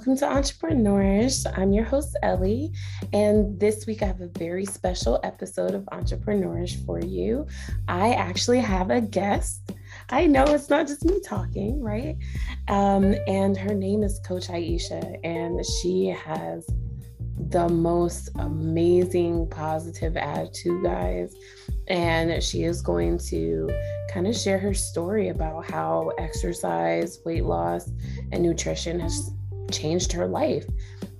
Welcome to Entrepreneurs. I'm your host, Ellie. And this week I have a very special episode of Entrepreneurs for you. I actually have a guest. I know it's not just me talking, right? Um, and her name is Coach Aisha, and she has the most amazing positive attitude, guys. And she is going to kind of share her story about how exercise, weight loss, and nutrition has changed her life.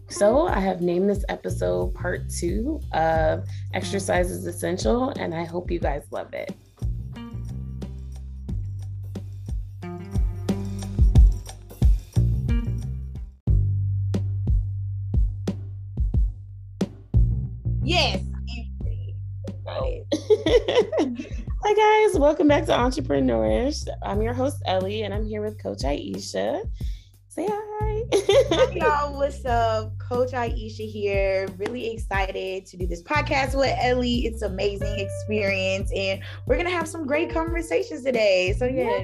So, I have named this episode part two of Exercise is Essential, and I hope you guys love it. Yes. Hi, guys. Welcome back to Entrepreneurs. I'm your host, Ellie, and I'm here with Coach Aisha. Say hi. Hi, y'all. What's up? Coach Aisha here. Really excited to do this podcast with Ellie. It's amazing experience, and we're gonna have some great conversations today. So yeah.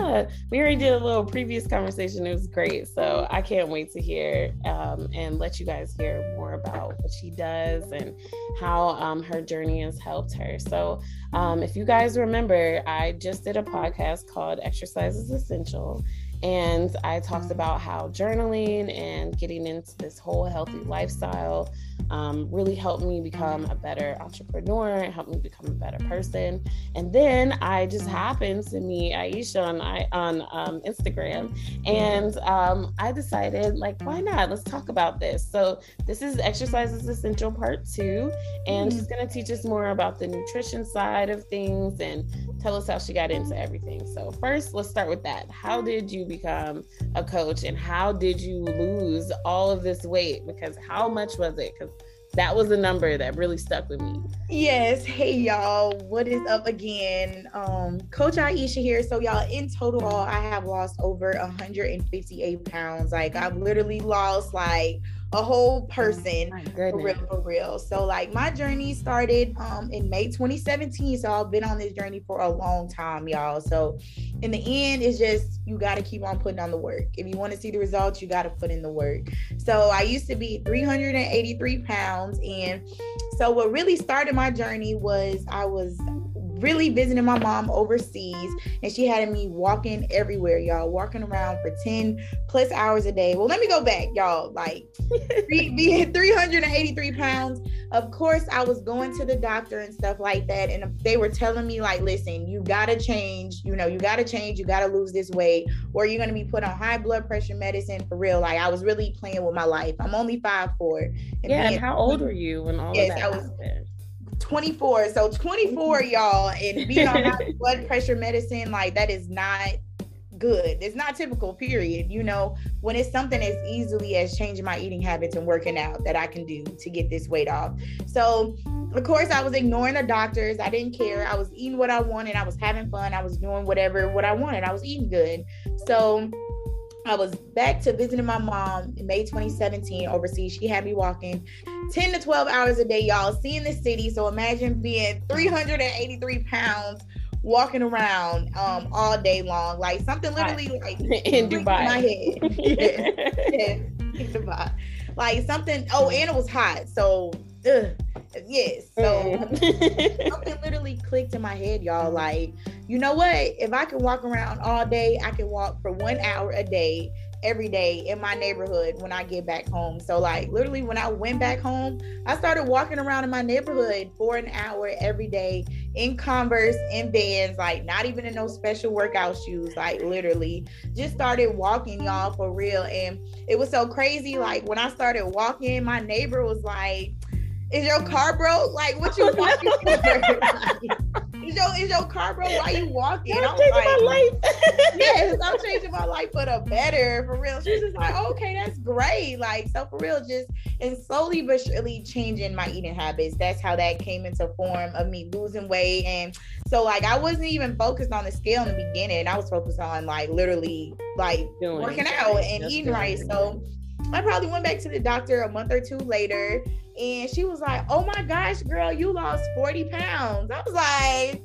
yeah. we already did a little previous conversation. It was great. So I can't wait to hear um, and let you guys hear more about what she does and how um, her journey has helped her. So um, if you guys remember, I just did a podcast called Exercise is Essential and I talked mm-hmm. about how journaling and getting into this whole healthy lifestyle um, really helped me become a better entrepreneur, helped me become a better person. And then I just happened to meet Aisha on on um, Instagram, and um, I decided like, why not? Let's talk about this. So this is exercises essential part two, and mm-hmm. she's gonna teach us more about the nutrition side of things and tell us how she got into everything. So first, let's start with that. How did you become a coach, and how did you lose all of this weight? Because how much was it? Because that was a number that really stuck with me. Yes. Hey y'all, what is up again? Um, Coach Aisha here. So y'all, in total, I have lost over 158 pounds. Like I've literally lost like a whole person for real for real. So like my journey started um in may 2017 so i've been on this journey for a long time y'all. So in the end it's just you got to keep on putting on the work. If you want to see the results you got to put in the work. So i used to be 383 pounds and so what really started my journey was i was really visiting my mom overseas and she had me walking everywhere, y'all, walking around for 10 plus hours a day. Well, let me go back, y'all. Like being 383 pounds. Of course, I was going to the doctor and stuff like that. And they were telling me, like, listen, you gotta change, you know, you gotta change, you gotta lose this weight, or you're gonna be put on high blood pressure medicine for real. Like I was really playing with my life. I'm only five four. yeah, and how old were you when all yes, of that I was, happened? 24. So 24, y'all, and being on blood pressure medicine, like that is not good. It's not typical, period. You know, when it's something as easily as changing my eating habits and working out that I can do to get this weight off. So, of course, I was ignoring the doctors. I didn't care. I was eating what I wanted. I was having fun. I was doing whatever what I wanted. I was eating good. So, I was back to visiting my mom in May 2017 overseas. She had me walking 10 to 12 hours a day, y'all, seeing the city. So imagine being 383 pounds walking around um all day long, like something literally like in Dubai. My head. yeah, in Dubai. Like something, oh, and it was hot. So ugh, yes. So something literally clicked in my head, y'all. Mm-hmm. Like, you know what? If I can walk around all day, I can walk for one hour a day every day in my neighborhood when I get back home. So like literally when I went back home, I started walking around in my neighborhood for an hour every day in Converse, in Vans, like not even in those special workout shoes, like literally just started walking y'all for real. And it was so crazy. Like when I started walking, my neighbor was like, is your car broke? Like, what you walking for? is your is your car broke? Why you walking? I'm changing like, my life. yes, I'm changing my life for the better. For real. She's just like, okay, that's great. Like, so for real, just and slowly but surely changing my eating habits. That's how that came into form of me losing weight. And so like I wasn't even focused on the scale in the beginning. I was focused on like literally like Doing working out and eating right. So I probably went back to the doctor a month or two later and she was like, Oh my gosh, girl, you lost 40 pounds. I was like,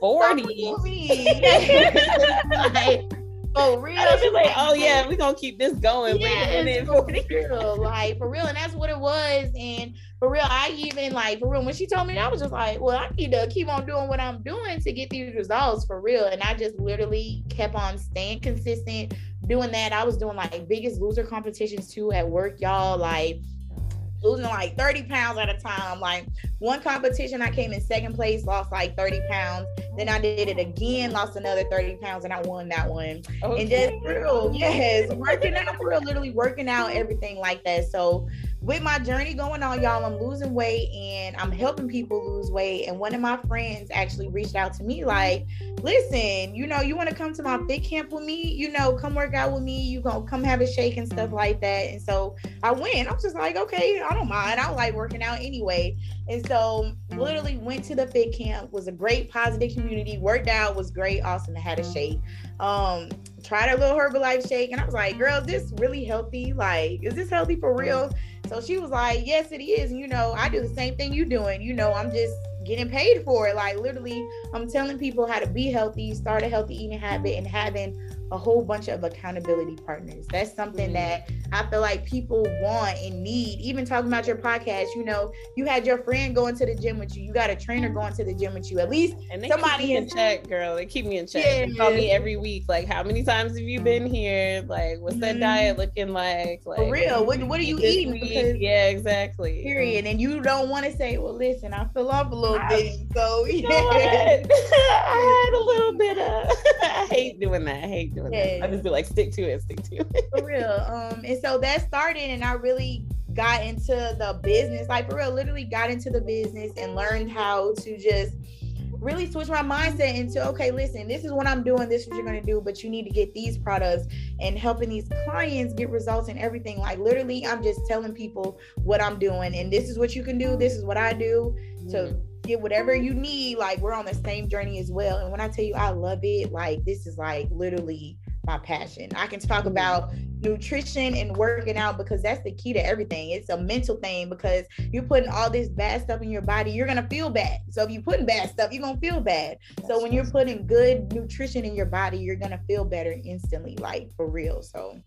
40. like, For real. She's like, oh yeah, we're gonna keep this going. Yes, for real. Like for real. And that's what it was. And for real, I even like for real, when she told me that, I was just like, well, I need to keep on doing what I'm doing to get these results for real. And I just literally kept on staying consistent, doing that. I was doing like biggest loser competitions too at work, y'all. Like losing like 30 pounds at a time. Like one competition, I came in second place, lost like 30 pounds. Then I did it again, lost another 30 pounds, and I won that one. Okay. And just real, yes, working out for real, literally working out, everything like that. So with my journey going on, y'all, I'm losing weight and I'm helping people lose weight. And one of my friends actually reached out to me, like, listen, you know, you want to come to my fit camp with me? You know, come work out with me. You gonna come have a shake and stuff like that. And so I went. I was just like, okay, I don't mind. I like working out anyway. And so literally went to the fit camp. Was a great positive community. Worked out was great. Awesome. I had a shake. Um, tried a little Herbalife shake, and I was like, girl, is this really healthy? Like, is this healthy for real? So she was like, Yes, it is. You know, I do the same thing you're doing. You know, I'm just getting paid for it. Like literally, I'm telling people how to be healthy, start a healthy eating habit, and having a whole bunch of accountability partners. That's something mm-hmm. that I feel like people want and need. Even talking about your podcast, you know, you had your friend going to the gym with you. You got a trainer going to the gym with you. At least and somebody in check, girl. They keep me in check. Yeah. They call me every week. Like, how many times have you been here? Like, what's that mm-hmm. diet looking like? Like, for real. What What are you eating? Because, yeah, exactly. Period. And you don't want to say, well, listen, I feel off a little I, bit. So yeah. I had a little bit of. I hate doing that. I hate doing yeah. that. I just be like, stick to it, stick to it. for real. Um, and so that started, and I really got into the business, like for real, literally got into the business and learned how to just really switch my mindset into okay listen this is what i'm doing this is what you're going to do but you need to get these products and helping these clients get results and everything like literally i'm just telling people what i'm doing and this is what you can do this is what i do to mm-hmm. Get whatever you need like we're on the same journey as well and when i tell you i love it like this is like literally my passion. I can talk mm-hmm. about nutrition and working out because that's the key to everything. It's a mental thing because you're putting all this bad stuff in your body, you're gonna feel bad. So if you're putting bad stuff, you're gonna feel bad. So when you're putting good nutrition in your body, you're gonna feel better instantly, like for real. So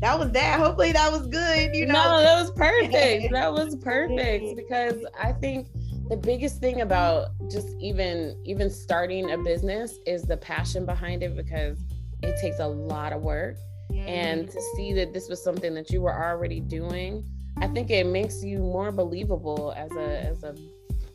that was that. Hopefully that was good. You know, no, that was perfect. that was perfect because I think the biggest thing about just even even starting a business is the passion behind it because it takes a lot of work. Mm-hmm. And to see that this was something that you were already doing, I think it makes you more believable as a as a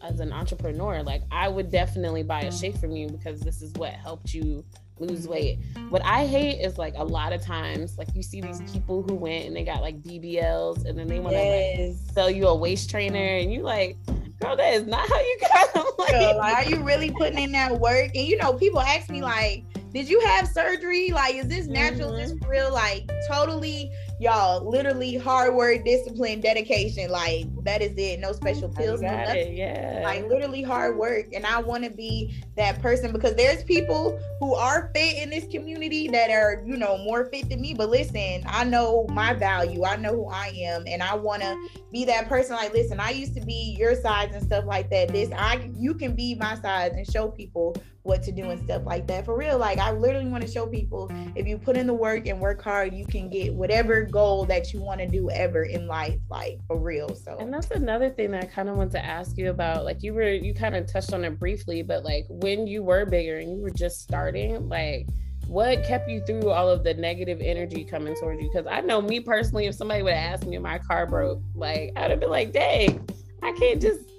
as an entrepreneur. Like I would definitely buy a shake from you because this is what helped you lose weight. What I hate is like a lot of times, like you see these people who went and they got like BBLs and then they want to yes. like sell you a waist trainer and you like, girl, that is not how you got them. Like, girl, like, are you really putting in that work? And you know, people ask me like, did you have surgery? Like, is this natural? Mm-hmm. Is this real? Like, totally y'all literally hard work discipline dedication. Like that is it. No special pills no nothing. yeah. Like literally hard work. And i want to be that person because there's people who are fit in this community that are you know more fit than me. But listen i know my value. I know who i am. And i want to be that person. Like listen i used to be your size and stuff like that. This i you can be my size and show people what to do and stuff like that. For real, like I literally want to show people if you put in the work and work hard, you can get whatever goal that you want to do ever in life, like for real. So, and that's another thing that I kind of want to ask you about. Like you were, you kind of touched on it briefly, but like when you were bigger and you were just starting, like what kept you through all of the negative energy coming towards you? Because I know me personally, if somebody would have asked me if my car broke, like I'd have been like, dang, I can't just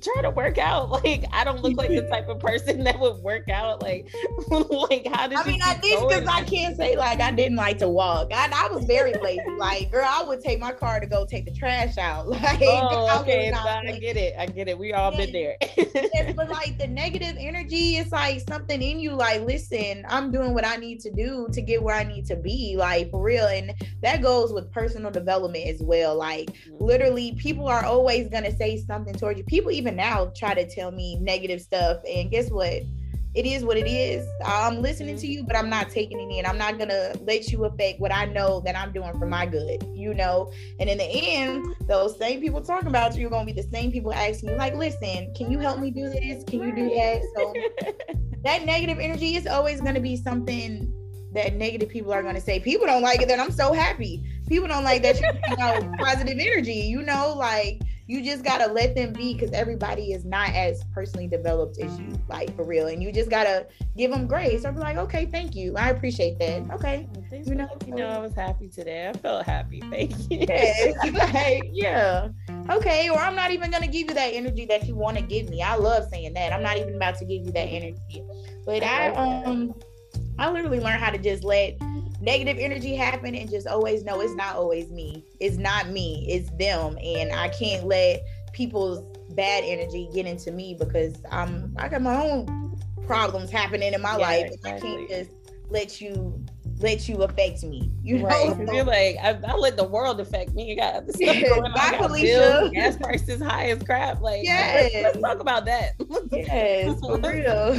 try to work out. Like I don't look like the type of person that would work out. Like, like how did I mean I did because I can't say like I didn't like to walk. I, I was very lazy. like, girl, I would take my car to go take the trash out. Like oh, okay, I, I get it. I get it. We all been there. yes, but like the negative energy, it's like something in you, like, listen, I'm doing what I need to do to get where I need to be, like for real. And that goes with personal development as well. Like mm-hmm. literally, people are always gonna say something towards you. People even now try to tell me negative stuff. And guess what? It is what it is. I'm listening to mm-hmm. you, but I'm not taking it in. I'm not gonna let you affect what I know that I'm doing for my good, you know. And in the end, those same people talking about you are gonna be the same people asking you, like, listen, can you help me do this? Can you do that? So that negative energy is always gonna be something that negative people are gonna say. People don't like it, then I'm so happy. People don't like that you know positive energy. You know, like you just gotta let them be because everybody is not as personally developed as you, like for real. And you just gotta give them grace. I'll be like, okay, thank you. I appreciate that. Okay. You know, you know, I was happy today. I felt happy. Thank you. Yes, like, yeah. Okay. Or I'm not even gonna give you that energy that you want to give me. I love saying that. I'm not even about to give you that energy. But I um I literally learned how to just let negative energy happen and just always know it's not always me. It's not me. It's them. And I can't let people's bad energy get into me because I'm I got my own problems happening in my yeah, life. Exactly. I can't just let you let you affect me. You know, right. you're like, I, I, let the world affect me. You got stuff going on. Bye, Felicia. gas prices high as crap. Like, yes. let's, let's talk about that. yes, for real.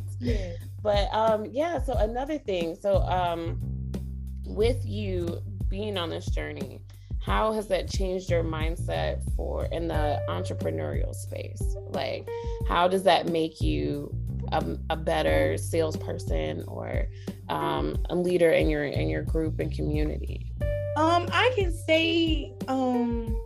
yes. But um, yeah, so another thing. So um with you being on this journey, how has that changed your mindset for in the entrepreneurial space? Like how does that make you a, a better salesperson or um, a leader in your in your group and community? Um, I can say, um,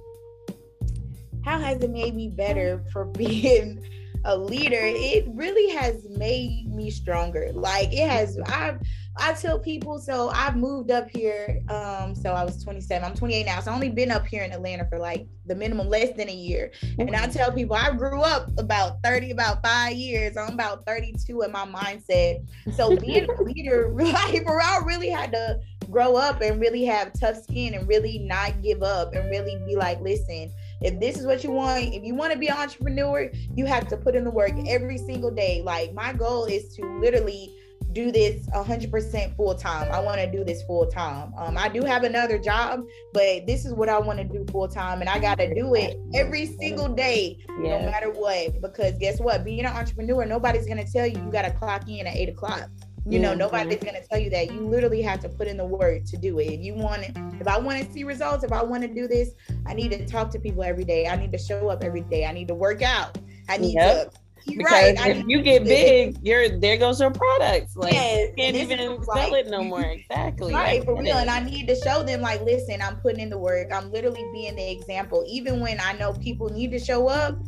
how has it made me better for being a leader, it really has made me stronger. Like it has, I've, I tell people, so I've moved up here. Um, so I was 27, I'm 28 now. So I've only been up here in Atlanta for like the minimum less than a year. And I tell people I grew up about 30, about five years. I'm about 32 in my mindset. So being a leader, like, bro, I really had to grow up and really have tough skin and really not give up and really be like, listen, if this is what you want, if you want to be an entrepreneur, you have to put in the work every single day. Like my goal is to literally do this 100% full time. I want to do this full time. Um, I do have another job, but this is what I want to do full time, and I got to do it every single day, yeah. no matter what. Because guess what? Being an entrepreneur, nobody's gonna tell you you got to clock in at eight o'clock. You know, nobody's gonna tell you that. You literally have to put in the work to do it. If you want it, if I want to see results, if I want to do this, I need to talk to people every day. I need to show up every day. I need to work out. I need yep. to because right. if you get big, you're there goes your products. Like yes, you can't even sell like, it no more. Exactly. Right, for real. And I need to show them like, listen, I'm putting in the work. I'm literally being the example. Even when I know people need to show up,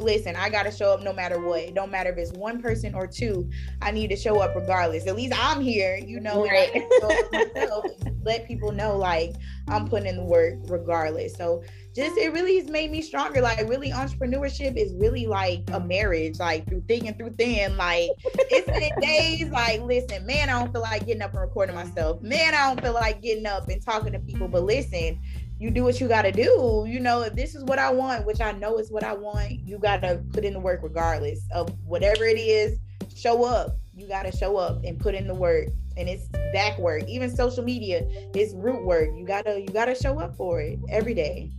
listen, I gotta show up no matter what. It don't matter if it's one person or two. I need to show up regardless. At least I'm here, you know, right. let people know like I'm putting in the work regardless. So just it really has made me stronger. Like really entrepreneurship is really like a marriage, like through thick and through thin. Like it's been days like, listen, man, I don't feel like getting up and recording myself. Man, I don't feel like getting up and talking to people. But listen, you do what you got to do. You know, if this is what I want, which I know is what I want, you got to put in the work regardless of whatever it is. Show up. You got to show up and put in the work. And it's back work. Even social media is root work. You gotta you gotta show up for it every day.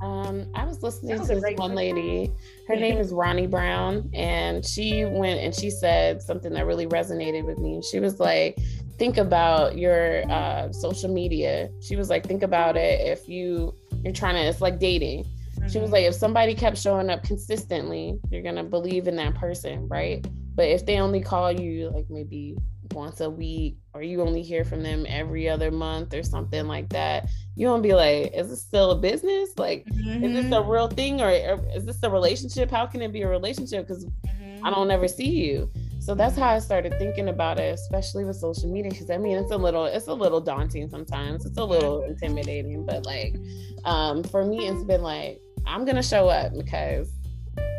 Um, I was listening was to this one lady. Her name is Ronnie Brown, and she went and she said something that really resonated with me. She was like, think about your uh, social media. She was like, think about it if you you're trying to. It's like dating. Mm-hmm. She was mm-hmm. like, if somebody kept showing up consistently, you're gonna believe in that person, right? But if they only call you like maybe once a week or you only hear from them every other month or something like that you won't be like is this still a business like mm-hmm. is this a mm-hmm. real thing or, or, is this a relationship how can it be a relationship because mm-hmm. i don't ever see you so that's how I started thinking about it, especially with social media. Because I mean, it's a little, it's a little daunting sometimes. It's a little intimidating, but like, um, for me, it's been like I'm gonna show up because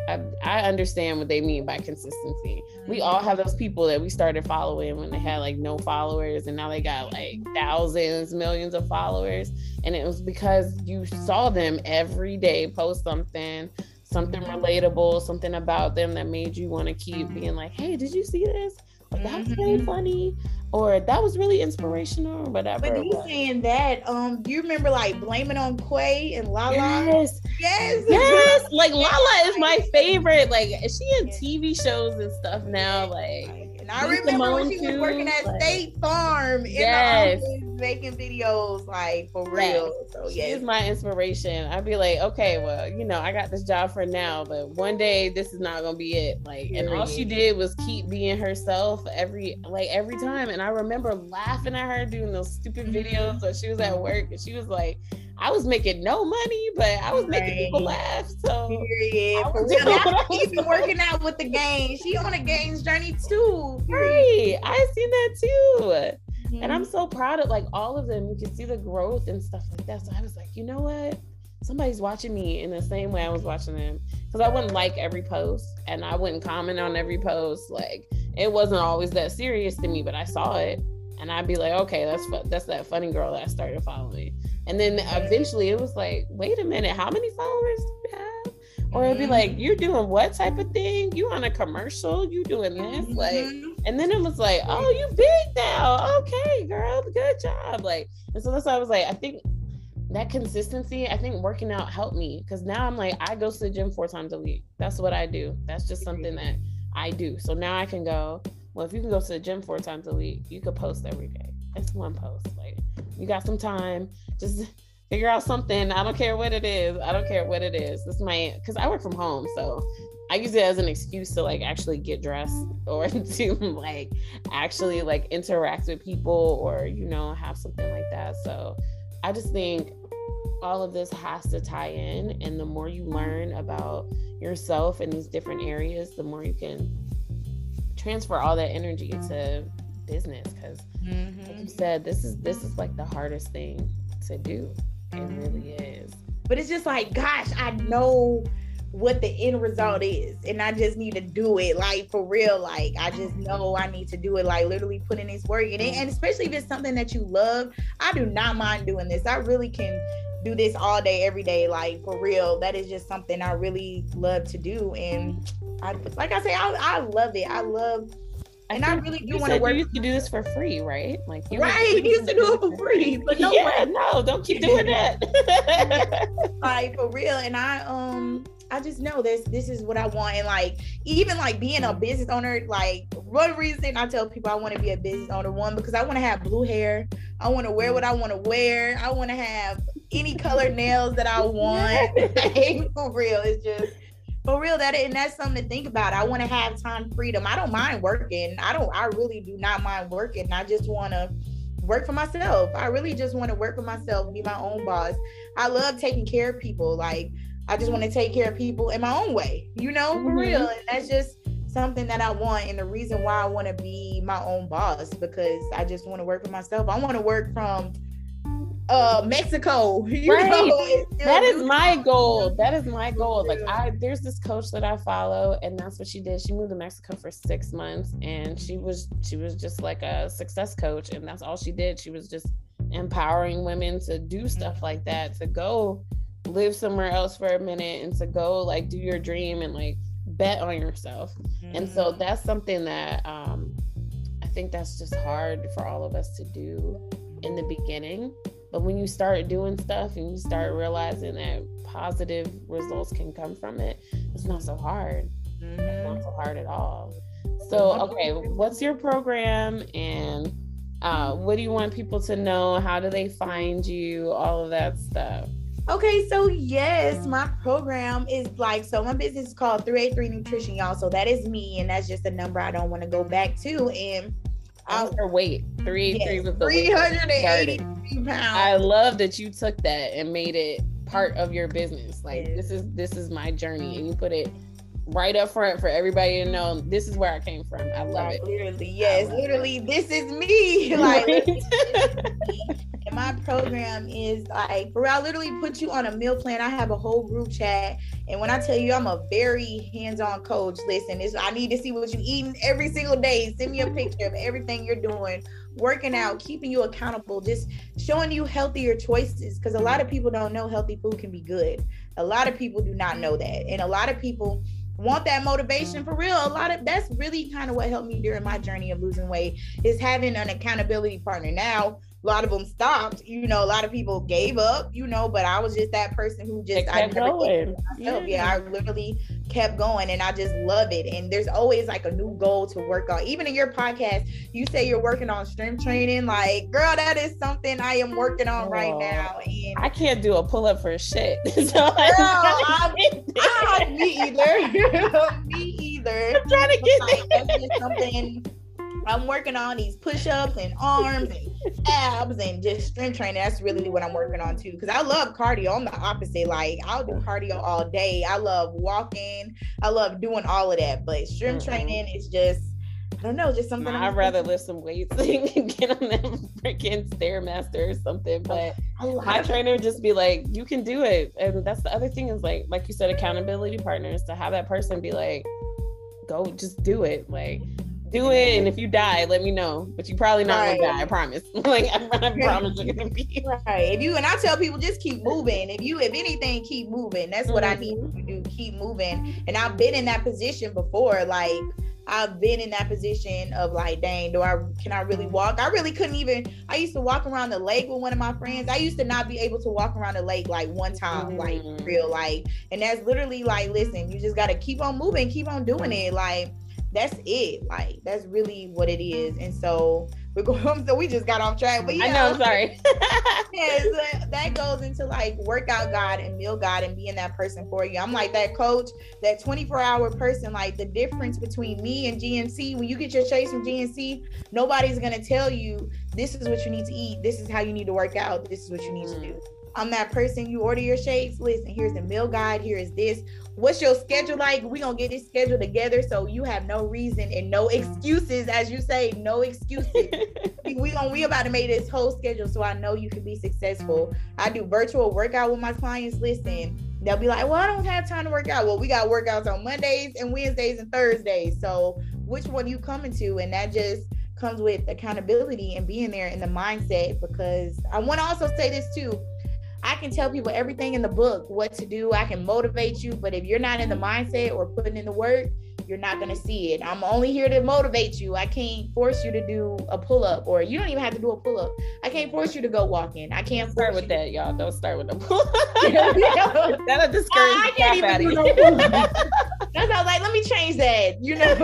I, I understand what they mean by consistency. We all have those people that we started following when they had like no followers, and now they got like thousands, millions of followers, and it was because you saw them every day post something something relatable, something about them that made you want to keep being like, hey, did you see this? Or that was really mm-hmm. funny, or that was really inspirational, or whatever. But you saying that, um, do you remember like blaming on Quay and Lala? Yes, yes, yes. like Lala is my favorite. Like, is she in TV shows and stuff now? Like, I remember when she was working at like, State Farm in yes. the office making videos, like for real. Yes. So yeah, she's my inspiration. I'd be like, okay, well, you know, I got this job for now, but one day this is not gonna be it. Like, Period. and all she did was keep being herself every like every time. And I remember laughing at her doing those stupid mm-hmm. videos when she was at work, and she was like, I was making no money, but I was making people laugh. So Period. For real. even working out with the gang. She on a gang's journey too. Right. I seen that too. Mm-hmm. And I'm mm-hmm. so proud of like all of them. You can see the growth and stuff like that. So I was like, you know what? Somebody's watching me in the same way I was watching them. Because I wouldn't like every post and I wouldn't comment on every post. Like it wasn't always that serious to me, but I saw it and I'd be like, okay, that's fu- that's that funny girl that I started following. And then eventually it was like, wait a minute, how many followers do you have? Or it'd be mm-hmm. like, you're doing what type of thing? You on a commercial? You doing this? Like, mm-hmm. and then it was like, oh, you big now. Okay, girl, good job. Like, and so that's why I was like, I think that consistency, I think working out helped me because now I'm like, I go to the gym four times a week. That's what I do. That's just something that I do. So now I can go, well, if you can go to the gym four times a week, you could post every day. It's one post. Like, you got some time, just figure out something. I don't care what it is. I don't care what it is. This might because I work from home, so I use it as an excuse to like actually get dressed or to like actually like interact with people or you know have something like that. So I just think all of this has to tie in and the more you learn about yourself in these different areas, the more you can transfer all that energy to business because mm-hmm. like you said this is this is like the hardest thing to do. It really is. But it's just like gosh i know what the end result is and i just need to do it like for real like i just know i need to do it like literally putting this work. In it and especially if it's something that you love i do not mind doing this. I really can do this all day every day like for real. That is just something i really love to do and i like i say i, I love it i love and I, I really do want to work. You used to do this for free, right? Like you right, you used to do it for free, but no, yeah, no, don't keep doing that. like for real, and I um, I just know this. This is what I want, and like even like being a business owner, like one reason I tell people I want to be a business owner, one because I want to have blue hair, I want to wear what I want to wear, I want to have any color nails that I want. for real, it's just for real that and that's something to think about. I want to have time freedom. I don't mind working. I don't i really do not mind working. I just want to work for myself. I really just want to work for myself be my own boss. I love taking care of people. Like i just want to take care of people in my own way you know for mm-hmm. real. And that's just something that i want and the reason why i want to be my own boss because i just want to work for myself. I want to work from uh Mexico. right. Know, that is my goal. That is my goal. Like I there's this coach that I follow and that's what she did. She moved to Mexico for 6 months and she was she was just like a success coach and that's all she did. She was just empowering women to do stuff like that, to go live somewhere else for a minute and to go like do your dream and like bet on yourself. Mm-hmm. And so mm-hmm. that's something that um I think that's just hard for all of us to do in the beginning but when you start doing stuff and you start realizing that positive results can come from it, it's not so hard. Mm-hmm. It's not so hard at all. So, okay, what's your program and uh, what do you want people to know? How do they find you? All of that stuff. Okay, so yes, my program is like so. My business is called 383 Nutrition, y'all. So that is me, and that's just a number I don't want to go back to. And her weight? 383 yes, was the 380 pounds. I love that you took that and made it part of your business. Like yes. this is this is my journey, and you put it right up front for everybody to know this is where I came from. I love it. Literally, yes, literally, it. this is me. Like, and my program is like, where I literally put you on a meal plan. I have a whole group chat, and when I tell you I'm a very hands-on coach, listen, it's, I need to see what you eating every single day. Send me a picture of everything you're doing, working out, keeping you accountable, just showing you healthier choices. Because a lot of people don't know healthy food can be good. A lot of people do not know that, and a lot of people want that motivation for real. A lot of that's really kind of what helped me during my journey of losing weight is having an accountability partner. Now, a lot of them stopped. You know, a lot of people gave up. You know, but I was just that person who just I never going. Yeah. yeah, I literally kept going, and I just love it. And there's always like a new goal to work on. Even in your podcast, you say you're working on strength training. Like, girl, that is something I am working on oh, right now. And I can't do a pull up for shit. so girl, I'm, I'm, me either. me either. I'm trying to get like, that's just something I'm working on these push-ups and arms and abs and just strength training. That's really what I'm working on too. Cause I love cardio. I'm the opposite. Like I'll do cardio all day. I love walking. I love doing all of that. But strength mm-hmm. training is just I don't know, just something. I'd rather lift some weights and get on that freaking stairmaster or something. But my trainer just be like, "You can do it," and that's the other thing is like, like you said, accountability partners to have that person be like, "Go, just do it." Like do it, and if you die, let me know. But you probably not right. gonna die. I promise. like I, I promise you're gonna be right. If you and I tell people just keep moving. If you, if anything, keep moving. That's what mm-hmm. I need mm-hmm. to do. Keep moving. And I've been in that position before. Like I've been in that position of like, dang, do I can I really walk? I really couldn't even. I used to walk around the lake with one of my friends. I used to not be able to walk around the lake like one time, mm-hmm. like real like. And that's literally like, listen, you just gotta keep on moving, keep on doing it. Like that's it. Like that's really what it is. And so we're going. So we just got off track. But yeah, I know. Sorry. yeah, so that goes into like workout God and meal God and being that person for you. I'm like that coach, that 24 hour person. Like the difference between me and GNC. When you get your chase from GNC, nobody's gonna tell you this is what you need to eat. This is how you need to work out. This is what you need mm. to do. I'm that person. You order your shakes. Listen, here's the meal guide. Here is this. What's your schedule like? we gonna get this schedule together so you have no reason and no excuses, as you say, no excuses. we gonna we about to make this whole schedule so I know you can be successful. I do virtual workout with my clients. Listen, they'll be like, Well, I don't have time to work out. Well, we got workouts on Mondays and Wednesdays and Thursdays. So which one you coming to? And that just comes with accountability and being there in the mindset because I want to also say this too I can tell people everything in the book, what to do. I can motivate you, but if you're not in the mindset or putting in the work, you're not going to see it. I'm only here to motivate you. I can't force you to do a pull up, or you don't even have to do a pull up. I can't force you to go walking. I can't start with that, y'all. Don't start with the pull up. That'll discourage I, I can't even do no pull up. That's how like, let me change that. You know,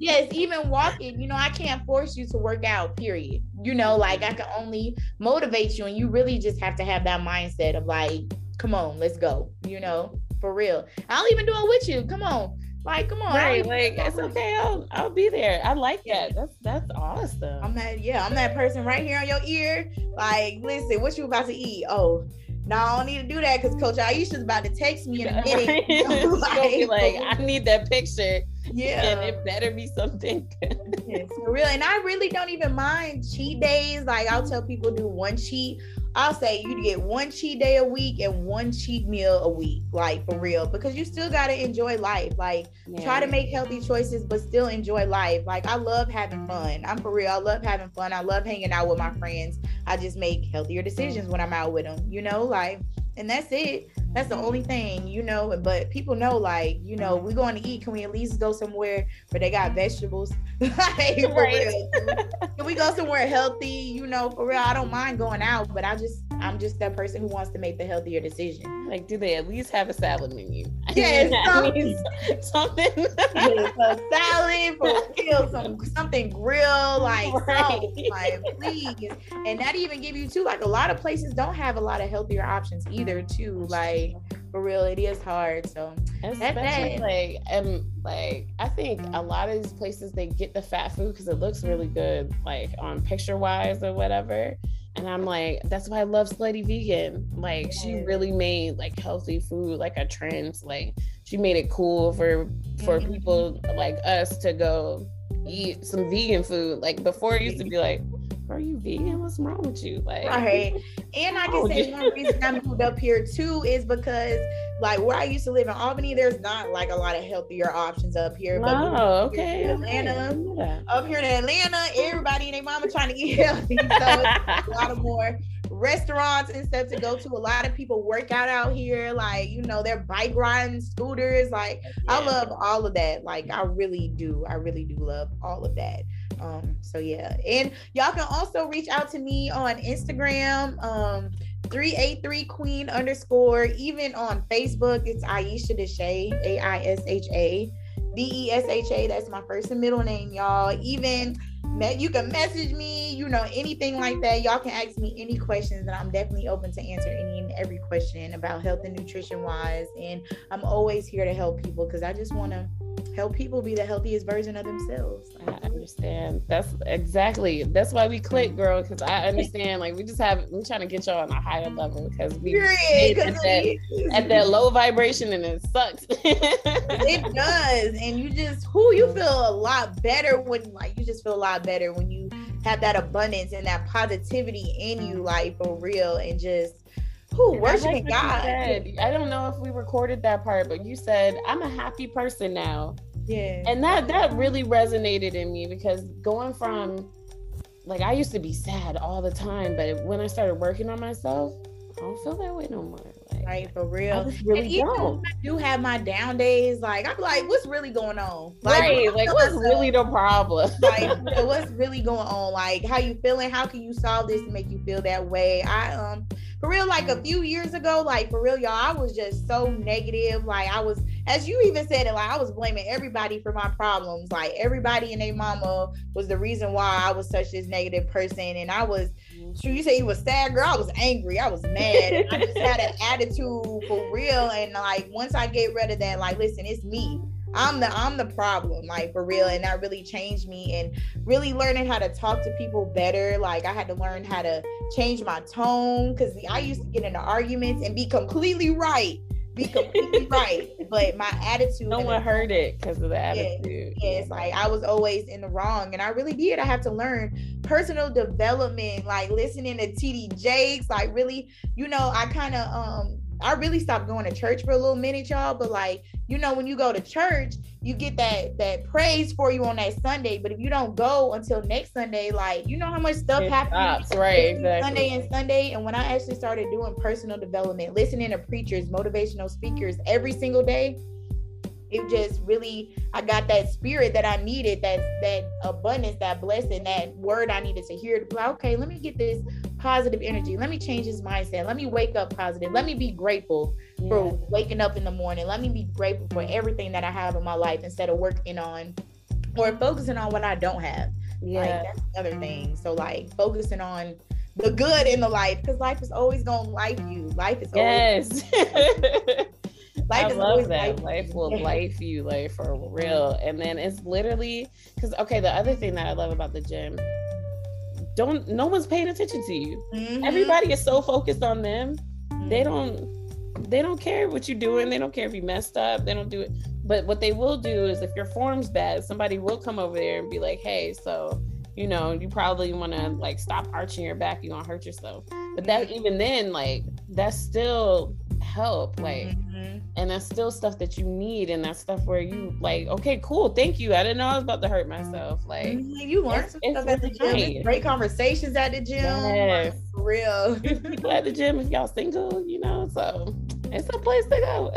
yes, even walking. You know, I can't force you to work out. Period you know like i can only motivate you and you really just have to have that mindset of like come on let's go you know for real i'll even do it with you come on like come on right like it's okay i'll i'll be there i like that that's that's awesome i'm that yeah i'm that person right here on your ear like listen what you about to eat oh no, I don't need to do that because Coach Aisha's about to text me in a minute. like, like, I need that picture. Yeah. And it better be something yes, for real. And I really don't even mind cheat days. Like I'll tell people do one cheat I'll say you get one cheat day a week and one cheat meal a week, like for real, because you still got to enjoy life. Like, yeah. try to make healthy choices, but still enjoy life. Like, I love having fun. I'm for real. I love having fun. I love hanging out with my friends. I just make healthier decisions when I'm out with them, you know, like, and that's it that's the only thing, you know. But people know, like, you know, we going to eat. Can we at least go somewhere where they got vegetables? like, Can we go somewhere healthy? You know, for real. I don't mind going out, but I just, I'm just that person who wants to make the healthier decision. Like, do they at least have a salad menu? Yes, something. something. yes, a salad for real, some something grill, like, right. like please. And that even give you too. Like, a lot of places don't have a lot of healthier options either, too. Like like for real it is hard so. Especially like and like i think a lot of these places they get the fat food because it looks really good like on picture wise or whatever. And i'm like that's why i love slutty vegan. Like she really made like healthy food like a trend. Like she made it cool for for mm-hmm. people like us to go eat some vegan food like before it used to be like are you vegan? What's wrong with you? Like, right. And I can oh, say one reason I moved up here too is because, like, where I used to live in Albany, there's not like a lot of healthier options up here. But oh, okay. Atlanta, okay. up here in Atlanta, everybody and their mama trying to eat healthy. So a lot of more restaurants and stuff to go to. A lot of people work out out here, like you know, they're bike riding, scooters. Like yeah. I love all of that. Like I really do. I really do love all of that Um, so yeah, and y'all can also reach out to me on Instagram. Um, 383 queen underscore even on facebook it's aisha desha a-i-s-h-a d-e-s-h-a that's my first and middle name y'all even you can message me you know anything like that y'all can ask me any questions and i'm definitely open to answer any and every question about health and nutrition wise and i'm always here to help people because i just want to help people be the healthiest version of themselves. I understand. That's exactly. That's why we click, girl. Because I understand. Like we just have. We're trying to get y'all on a higher level because we at that, at that low vibration and it sucks. it does, and you just who you mm. feel a lot better when like you just feel a lot better when you have that abundance and that positivity in you, like for real, and just who worshiping God. Said, I don't know if we recorded that part, but you said, I'm a happy person now. Yeah. And that that really resonated in me because going from like I used to be sad all the time, but when I started working on myself, I don't feel that way no more. Like, right, for real. I really don't. I do have my down days. Like I'm like, what's really going on? Like, right, like what's myself, really the problem? like, what's really going on? Like, how you feeling? How can you solve this to make you feel that way? I um for real, like a few years ago, like for real, y'all, I was just so negative. Like I was, as you even said it, like I was blaming everybody for my problems. Like everybody and their mama was the reason why I was such this negative person. And I was, mm-hmm. sure you say you was sad, girl. I was angry. I was mad. I just had an attitude for real. And like once I get rid of that, like listen, it's me. I'm the I'm the problem, like for real. And that really changed me and really learning how to talk to people better. Like I had to learn how to change my tone because I used to get into arguments and be completely right. Be completely right. But my attitude No one heard it because of the attitude. Yeah, yeah, it's like I was always in the wrong. And I really did. I have to learn personal development, like listening to TD Jakes, like really, you know, I kind of um I really stopped going to church for a little minute, y'all. But like, you know, when you go to church, you get that that praise for you on that Sunday. But if you don't go until next Sunday, like you know how much stuff it happens stops, right? Exactly. Sunday and Sunday. And when I actually started doing personal development, listening to preachers, motivational speakers every single day, it just really I got that spirit that I needed, that that abundance, that blessing, that word I needed to hear. To, okay, let me get this positive energy. Let me change his mindset. Let me wake up positive. Let me be grateful yeah. for waking up in the morning. Let me be grateful for everything that I have in my life instead of working on or focusing on what I don't have. Yeah, like, that's the other thing. So like focusing on the good in the life because life is always gonna life you. Life is yes. life I love that. Life, life will life you like for real. Mm-hmm. And then it's literally because okay, the other thing that I love about the gym, don't no one's paying attention to you. Mm-hmm. Everybody is so focused on them. Mm-hmm. They don't they don't care what you're doing. They don't care if you messed up. They don't do it. But what they will do is if your form's bad, somebody will come over there and be like, hey, so you know, you probably want to like stop arching your back. You're gonna hurt yourself. But that even then, like that's still help like mm-hmm. and that's still stuff that you need and that's stuff where you like okay cool thank you i didn't know i was about to hurt myself like mm-hmm. you learned some stuff at the gym great conversations at the gym yes. for real people at the gym if y'all single you know so it's a place to go.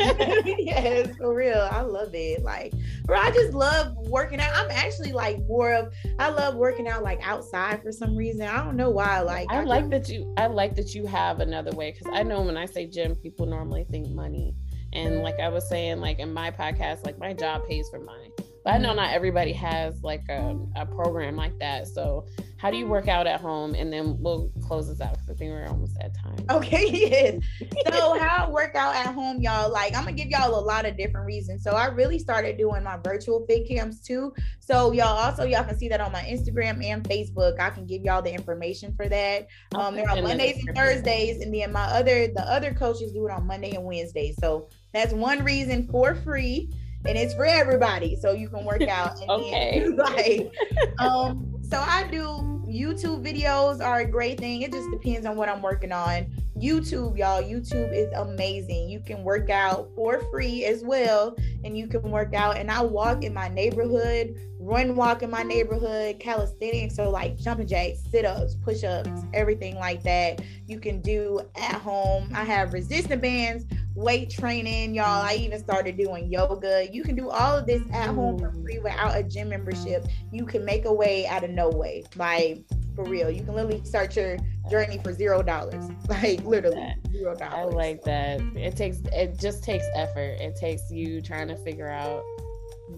yes, for real. I love it. Like, bro, I just love working out. I'm actually like more of I love working out like outside for some reason. I don't know why. Like I, I like just, that you I like that you have another way because I know when I say gym, people normally think money. And like I was saying, like in my podcast, like my job pays for mine. But I know mm-hmm. not everybody has like a, a program like that. So how do you work out at home? And then we'll close this out because I think we're almost at time. Okay, yes. So how I work out at home, y'all, like I'm gonna give y'all a lot of different reasons. So I really started doing my virtual fit camps too. So y'all also y'all can see that on my Instagram and Facebook. I can give y'all the information for that. Um, they're on Mondays and Thursdays, and then my other the other coaches do it on Monday and Wednesday. So that's one reason for free and it's for everybody so you can work out okay like um so i do YouTube videos are a great thing. It just depends on what I'm working on. YouTube, y'all, YouTube is amazing. You can work out for free as well, and you can work out. And I walk in my neighborhood, run walk in my neighborhood, calisthenics, so like jumping jacks, sit ups, push ups, everything like that. You can do at home. I have resistance bands weight training, y'all. I even started doing yoga. You can do all of this at home for free without a gym membership. You can make a way out of no way. Like for real. You can literally start your journey for zero dollars. Like literally zero dollars. I like that. It takes it just takes effort. It takes you trying to figure out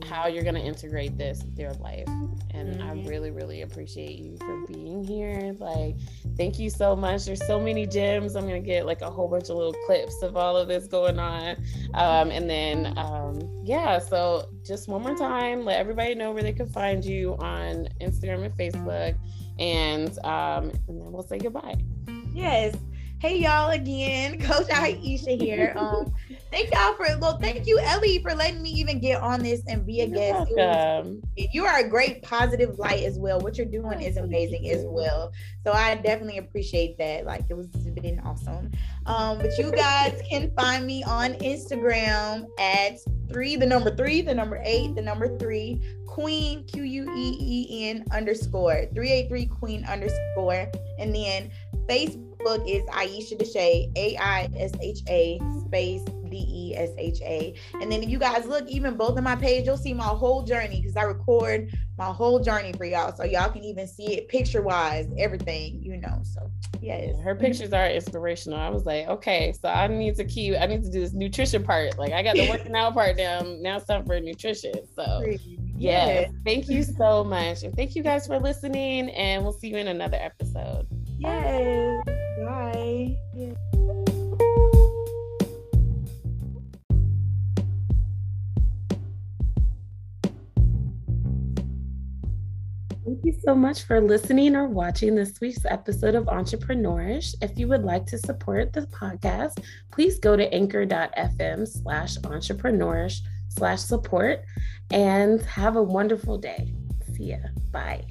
how you're going to integrate this with your life. And mm-hmm. I really, really appreciate you for being here. Like, thank you so much. There's so many gems. I'm going to get like a whole bunch of little clips of all of this going on. Um, and then, um, yeah, so just one more time, let everybody know where they can find you on Instagram and Facebook. And, um, and then we'll say goodbye. Yes. Hey y'all again, Coach Aisha here. Um, thank y'all for well, thank you, Ellie, for letting me even get on this and be a guest. Was, you are a great positive light as well. What you're doing is amazing as well. So I definitely appreciate that. Like it was been awesome. Um, but you guys can find me on Instagram at three, the number three, the number eight, the number three, Queen Q U E E N underscore three eight three Queen underscore, and then Facebook is Aisha Desha, A I S H A space D E S H A. And then if you guys look, even both of my page, you'll see my whole journey because I record my whole journey for y'all. So y'all can even see it picture wise, everything, you know. So yes. Her pictures are inspirational. I was like, okay, so I need to keep I need to do this nutrition part. Like I got the working out part down. Now it's time for nutrition. So yes. Thank you so much. And thank you guys for listening. And we'll see you in another episode. Yay. Bye. Thank you so much for listening or watching this week's episode of Entrepreneurish. If you would like to support the podcast, please go to anchor.fm slash entrepreneurish slash support and have a wonderful day. See ya. Bye.